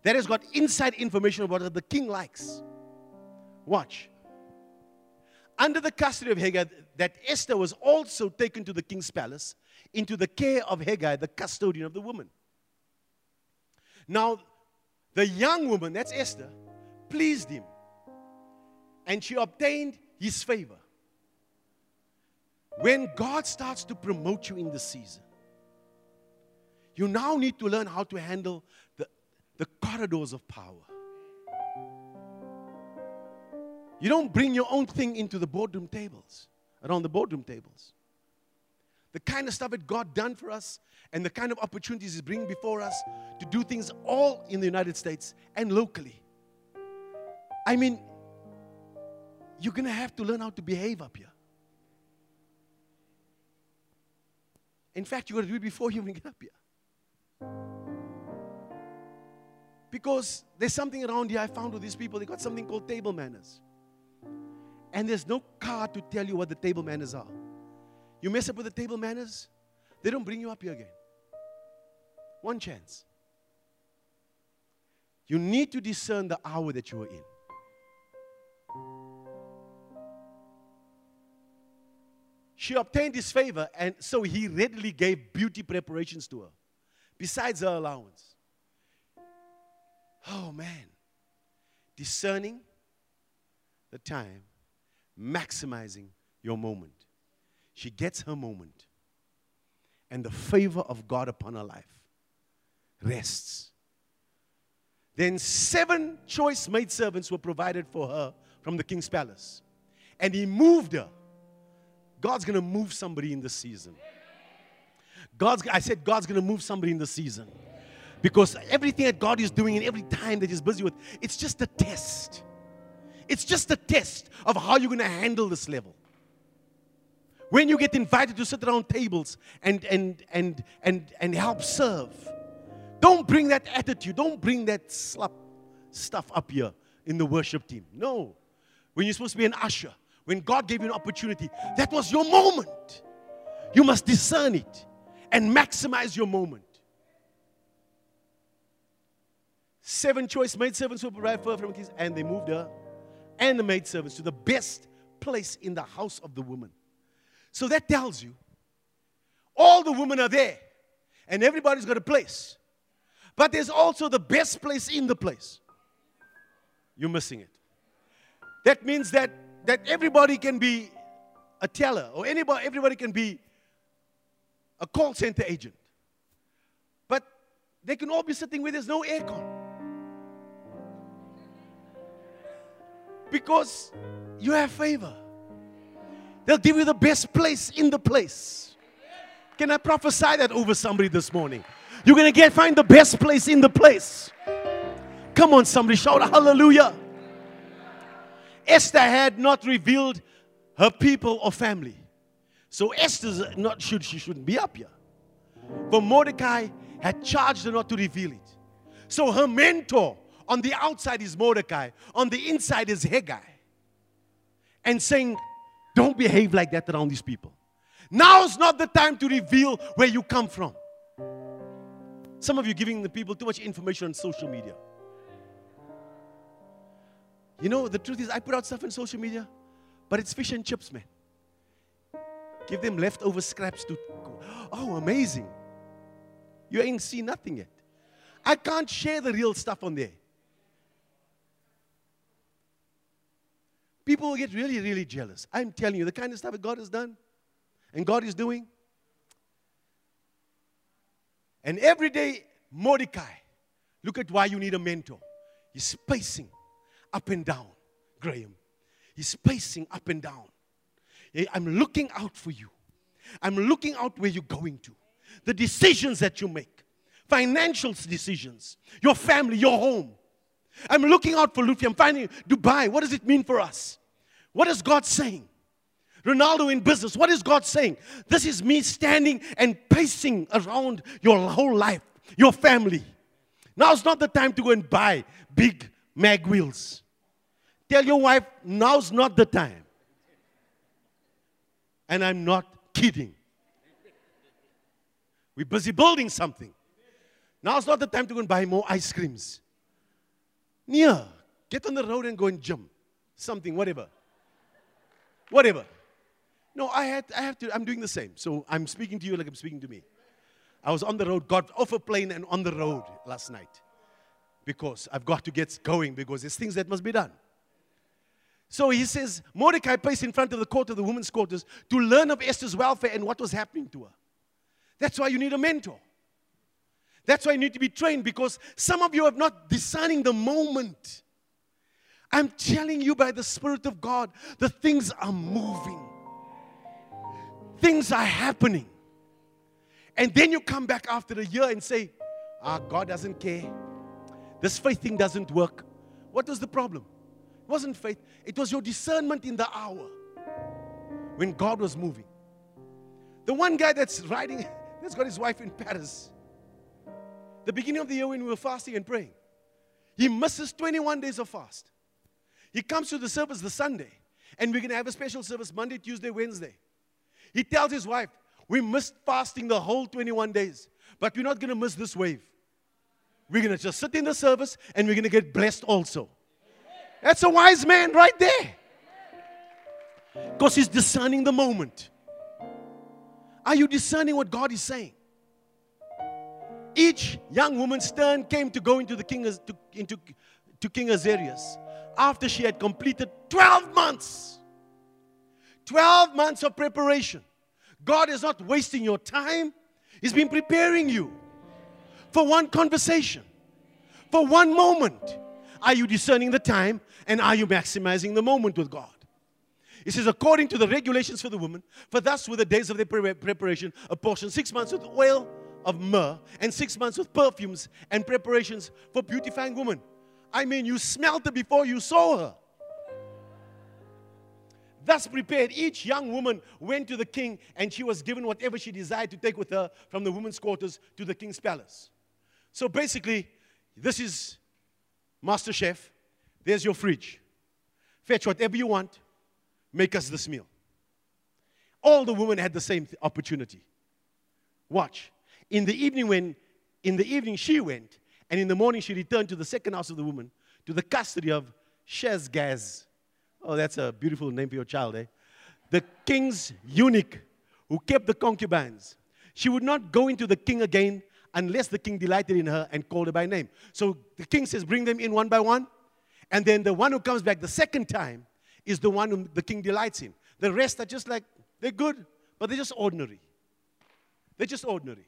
that has got inside information about what the king likes. Watch. Under the custody of Hegai, that Esther was also taken to the king's palace into the care of Hegai, the custodian of the woman. Now, the young woman, that's Esther, pleased him. And she obtained his favor. When God starts to promote you in the season, you now need to learn how to handle the, the corridors of power. You don't bring your own thing into the boardroom tables, around the boardroom tables. The kind of stuff that God done for us and the kind of opportunities He's bringing before us to do things all in the United States and locally. I mean, you're going to have to learn how to behave up here. In fact, you got to do it before you even get up here. Because there's something around here I found with these people. They got something called table manners. And there's no card to tell you what the table manners are. You mess up with the table manners, they don't bring you up here again. One chance. You need to discern the hour that you are in. She obtained his favor, and so he readily gave beauty preparations to her, besides her allowance. Oh man, discerning the time, maximizing your moment. She gets her moment, and the favor of God upon her life rests. Then seven choice maidservants were provided for her from the king's palace, and he moved her God's to move somebody in the season. God's, I said, God's to move somebody in the season. Because everything that God is doing and every time that He's busy with, it's just a test. It's just a test of how you're going to handle this level. When you get invited to sit around tables and, and, and, and, and help serve, don't bring that attitude. Don't bring that slap stuff up here in the worship team. No. When you're supposed to be an usher, when God gave you an opportunity, that was your moment. You must discern it and maximize your moment. Seven choice maidservants were provided for her from kings, and they moved her and the maidservants to the best place in the house of the woman. So that tells you all the women are there, and everybody's got a place. But there's also the best place in the place. You're missing it. That means that that everybody can be a teller or anybody, everybody can be a call center agent. But they can all be sitting where there's no aircon. Because you have favor. They'll give you the best place in the place. Can I prophesy that over somebody this morning? You're to get find the best place in the place. Come on, somebody shout hallelujah. Esther had not revealed her people or family. So Esther's not should she shouldn't be up here. But Mordecai had charged her not to reveal it. So her mentor on the outside is Mordecai, on the inside is Hegai. And saying, Don't behave like that around these people. Now's not the time to reveal where you come from. Some of you giving the people too much information on social media. You know, the truth is, I put out stuff on social media, but it's fish and chips, man. Give them leftover scraps to. Oh, amazing. You ain't seen nothing yet. I can't share the real stuff on there. People will get really, really jealous. I'm telling you, the kind of stuff that God has done and God is doing. And every day, Mordecai, look at why you need a mentor. He's pacing up and down, Graham. He's pacing up and down. I'm looking out for you. I'm looking out where you're going to. The decisions that you make, financial decisions, your family, your home. I'm looking out for Luffy. I'm finding Dubai. What does it mean for us? What is God saying? Ronaldo in business. What is God saying? This is me standing and pacing around your whole life, your family. Now's not the time to go and buy big mag wheels. Tell your wife, now's not the time. And I'm not kidding. We're busy building something. Now's not the time to go and buy more ice creams. Nia, get on the road and go and gym. Something, whatever. Whatever. No, I had I have to, I'm doing the same. So I'm speaking to you like I'm speaking to me. I was on the road, got off a plane and on the road last night because I've got to get going because there's things that must be done. So he says, Mordecai placed in front of the court of the women's quarters to learn of Esther's welfare and what was happening to her. That's why you need a mentor. That's why you need to be trained because some of you are not discerning the moment. I'm telling you by the Spirit of God, the things are moving, things are happening. And then you come back after a year and say, Ah, God doesn't care. This faith thing doesn't work. What was the problem? It wasn't faith, it was your discernment in the hour when God was moving. The one guy that's riding, that's got his wife in Paris the beginning of the year when we were fasting and praying. He misses 21 days of fast. He comes to the service the Sunday, and we're going to have a special service Monday, Tuesday, Wednesday. He tells his wife, We missed fasting the whole 21 days, but we're not going to miss this wave. We're going to just sit in the service and we're going to get blessed also. That's a wise man right there. Because he's discerning the moment. Are you discerning what God is saying? Each young woman's turn came to go into the king to, into, to King Ahasuerus after she had completed 12 months. 12 months of preparation. God is not wasting your time, He's been preparing you for one conversation, for one moment. Are you discerning the time and are you maximizing the moment with God? It says, according to the regulations for the woman, for thus were the days of their preparation, a portion six months with oil of myrrh and six months with perfumes and preparations for beautifying woman. I mean, you smelt her before you saw her. Thus prepared, each young woman went to the king, and she was given whatever she desired to take with her from the women's quarters to the king's palace. So basically, this is Master Chef. There's your fridge. Fetch whatever you want, make us this meal. All the women had the same opportunity. Watch. In the evening, when in the evening she went, and in the morning she returned to the second house of the woman, to the custody of Shaashgaz. Oh, that's a beautiful name for your child, eh? The king's eunuch who kept the concubines. She would not go into the king again unless the king delighted in her and called her by name. So the king says, Bring them in one by one. And then the one who comes back the second time is the one whom the king delights in. The rest are just like, they're good, but they're just ordinary. They're just ordinary.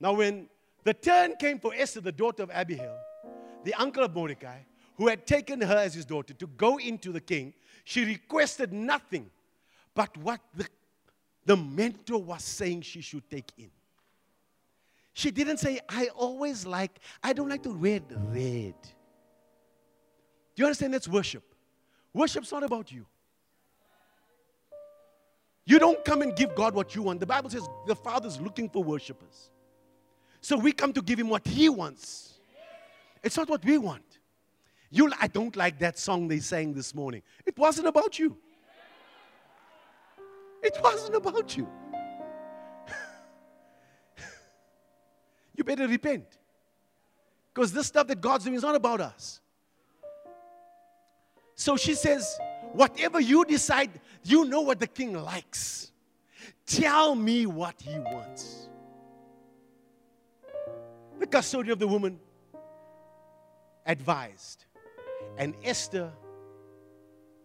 Now, when the turn came for Esther, the daughter of Abihail, the uncle of Mordecai, who had taken her as his daughter to go into the king, she requested nothing but what the, the mentor was saying she should take in. She didn't say, I always like, I don't like to wear red. Do you understand that's worship? Worship's not about you. You don't come and give God what you want. The Bible says the Father's looking for worshipers. So we come to give him what he wants. It's not what we want. You, I don't like that song they sang this morning. It wasn't about you. It wasn't about you. you better repent. Because this stuff that God's doing is not about us. So she says, whatever you decide, you know what the king likes. Tell me what he wants the custodian of the woman advised. And Esther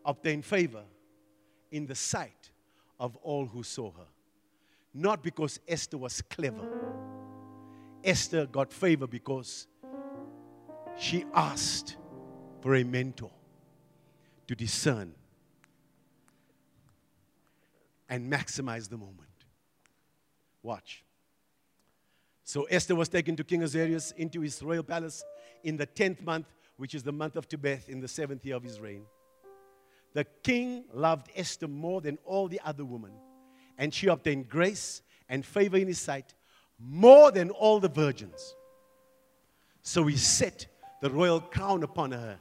obtained favor in the sight of all who saw her. Not because Esther was clever. Esther got favor because she asked for a mentor to discern and maximize the moment. Watch. So Esther was taken to King Ahasuerus into his royal palace in the 10th month, which is the month of Tebeth, in the seventh year of his reign. The king loved Esther more than all the other women, and she obtained grace and favor in his sight more than all the virgins. So he set the royal crown upon her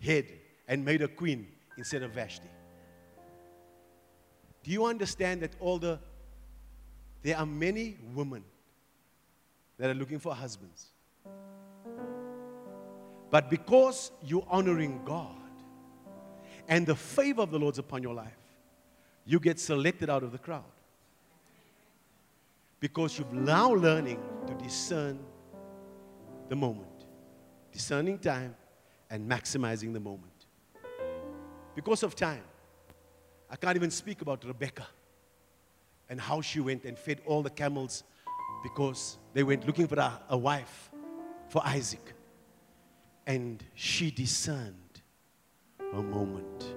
head and made her queen instead of Vashti. Do you understand that all the there are many women that are looking for husbands. But because you're honoring God and the favor of the Lord's upon your life, you get selected out of the crowd. Because you're now learning to discern the moment, discerning time, and maximizing the moment. Because of time, I can't even speak about Rebecca and how she went and fed all the camels because they went looking for a, a wife for Isaac. And she discerned a moment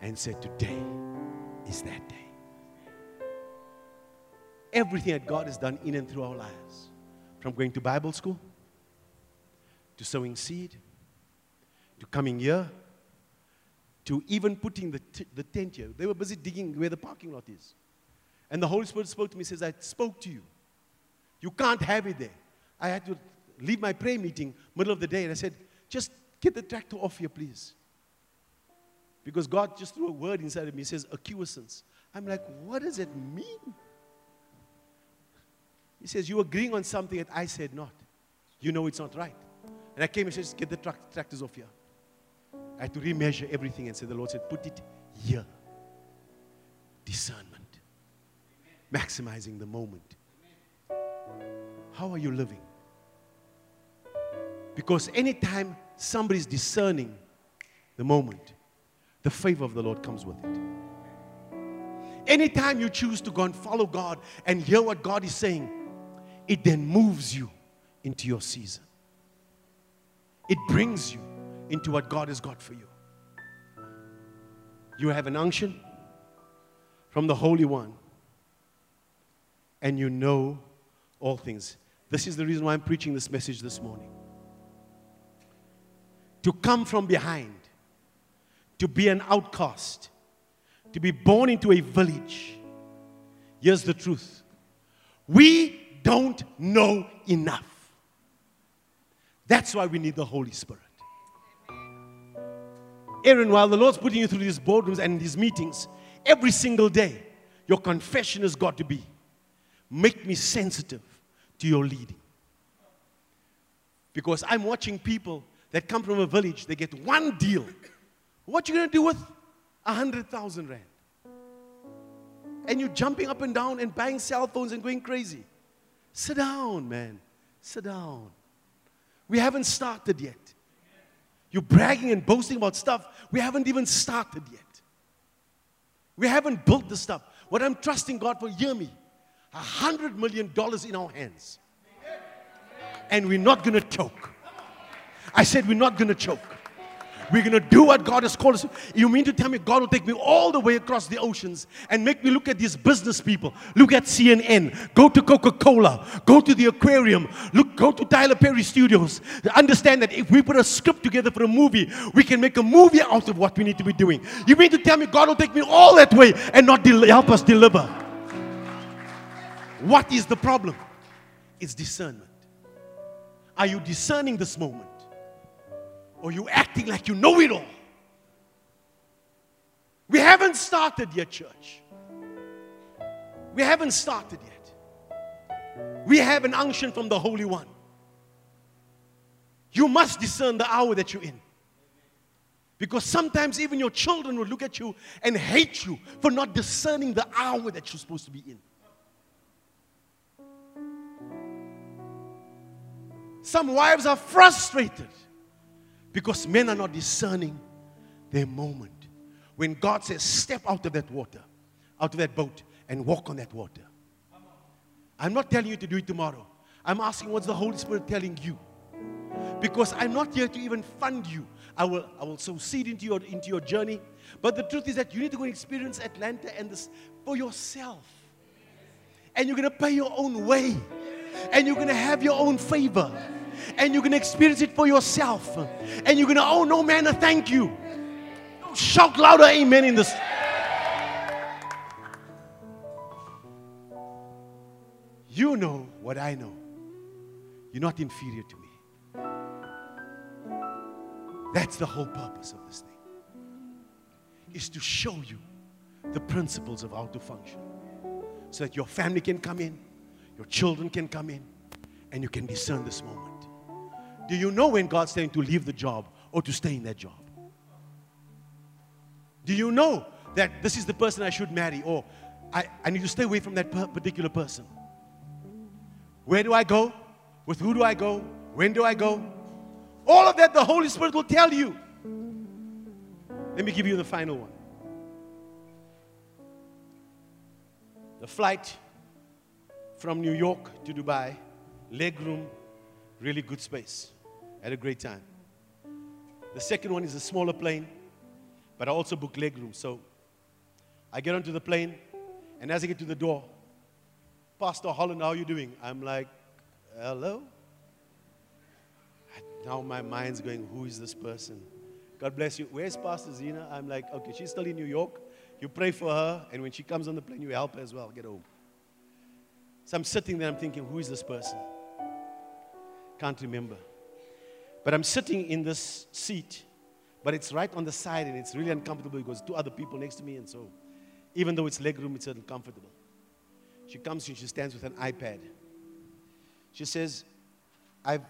and said, Today is that day. Everything that God has done in and through our lives, from going to Bible school, to sowing seed, to coming here, to even putting the, t- the tent here. They were busy digging where the parking lot is. And the Holy Spirit spoke to me, says, I spoke to you. You can't have it there. I had to leave my prayer meeting middle of the day and I said, just get the tractor off here, please. Because God just threw a word inside of me. He says, acquiescence. I'm like, what does it mean? He says, You're agreeing on something that I said not. You know it's not right. And I came and said, just Get the tra- tractors off here. I had to remeasure everything and say, The Lord said, Put it here. Discernment. Maximizing the moment. How are you living? Because anytime somebody's discerning the moment, the favor of the Lord comes with it. Anytime you choose to go and follow God and hear what God is saying, it then moves you into your season. It brings you into what God has got for you. You have an unction from the Holy One, and you know all things. This is the reason why I'm preaching this message this morning. To come from behind, to be an outcast, to be born into a village. Here's the truth we don't know enough. That's why we need the Holy Spirit. Aaron, while the Lord's putting you through these boardrooms and these meetings, every single day, your confession has got to be make me sensitive to your leading. Because I'm watching people that come from a village, they get one deal. What you gonna do with a hundred thousand rand? And you're jumping up and down and buying cell phones and going crazy. Sit down, man. Sit down. We haven't started yet. You're bragging and boasting about stuff we haven't even started yet. We haven't built the stuff. What I'm trusting God for, hear me, a hundred million dollars in our hands. And we're not gonna choke. I said we're not gonna choke. We're going to do what God has called us. You mean to tell me God will take me all the way across the oceans and make me look at these business people, look at CNN, go to Coca Cola, go to the aquarium, look, go to Tyler Perry Studios. Understand that if we put a script together for a movie, we can make a movie out of what we need to be doing. You mean to tell me God will take me all that way and not help us deliver? What is the problem? It's discernment. Are you discerning this moment? or you acting like you know it all. We haven't started yet, church. We haven't started yet. We have an unction from the Holy One. You must discern the hour that you're in. Because sometimes even your children will look at you and hate you for not discerning the hour that you're supposed to be in. Some wives are frustrated because men are not discerning their moment. When God says, step out of that water, out of that boat, and walk on that water. I'm not telling you to do it tomorrow. I'm asking what's the Holy Spirit telling you? Because I'm not here to even fund you. I will, I will sow seed into your, into your journey. But the truth is that you need to go and experience Atlanta and this for yourself. And you're going to pay your own way. And you're going to have your own favor and you're going to experience it for yourself. And you're going to, oh no, man, a thank you. Shout louder, amen, in this. You know what I know. You're not inferior to me. That's the whole purpose of this thing. Is to show you the principles of how to function. So that your family can come in, your children can come in, and you can discern this moment. Do you know when God's saying to leave the job or to stay in that job? Do you know that this is the person I should marry or I, I need to stay away from that particular person? Where do I go? With who do I go? When do I go? All of that the Holy Spirit will tell you. Let me give you the final one. The flight from New York to Dubai, leg room, really good space. Had a great time. The second one is a smaller plane, but I also booked legroom. So I get onto the plane, and as I get to the door, Pastor Holland, how are you doing? I'm like, hello? Now my mind's going, who is this person? God bless you. Where's Pastor Zena? I'm like, okay, she's still in New York. You pray for her, and when she comes on the plane, you help her as well. Get home. So I'm sitting there, I'm thinking, who is this person? Can't remember. But I'm sitting in this seat, but it's right on the side and it's really uncomfortable because two other people next to me, and so even though it's legroom, it's uncomfortable. She comes and she stands with an iPad. She says, I've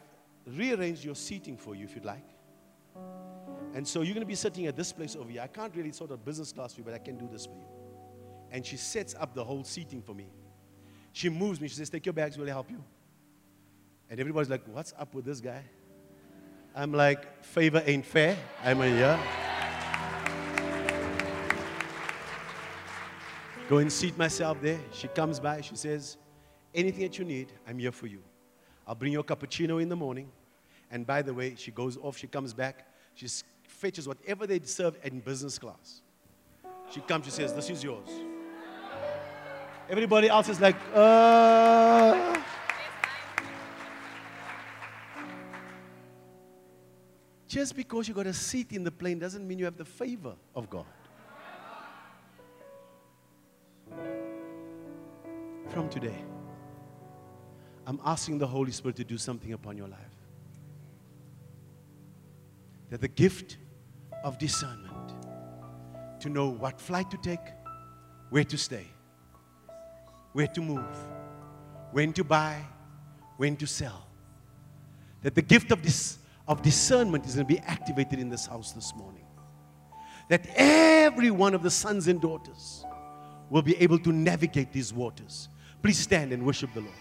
rearranged your seating for you if you'd like. And so you're going to be sitting at this place over here. I can't really sort of business class for you, but I can do this for you. And she sets up the whole seating for me. She moves me. She says, Take your bags, will I help you? And everybody's like, What's up with this guy? I'm like, Favor ain't fair. I'm like, Yeah. Go and seat myself there. She comes by. She says, Anything that you need, I'm here for you. I'll bring you a cappuccino in the morning. And by the way, she goes off. She comes back. She fetches whatever they serve in business class. She comes. She says, This is yours. Everybody else is like, uh. Just because you got a seat in the plane doesn't mean you have the favor of God. From today, I'm asking the Holy Spirit to do something upon your life. That the gift of discernment to know what flight to take, where to stay, where to move, when to buy, when to sell. That the gift of, dis- of discernment is going to be activated in this house this morning. That every one of the sons and daughters will be able to navigate these waters. Please stand and worship the Lord.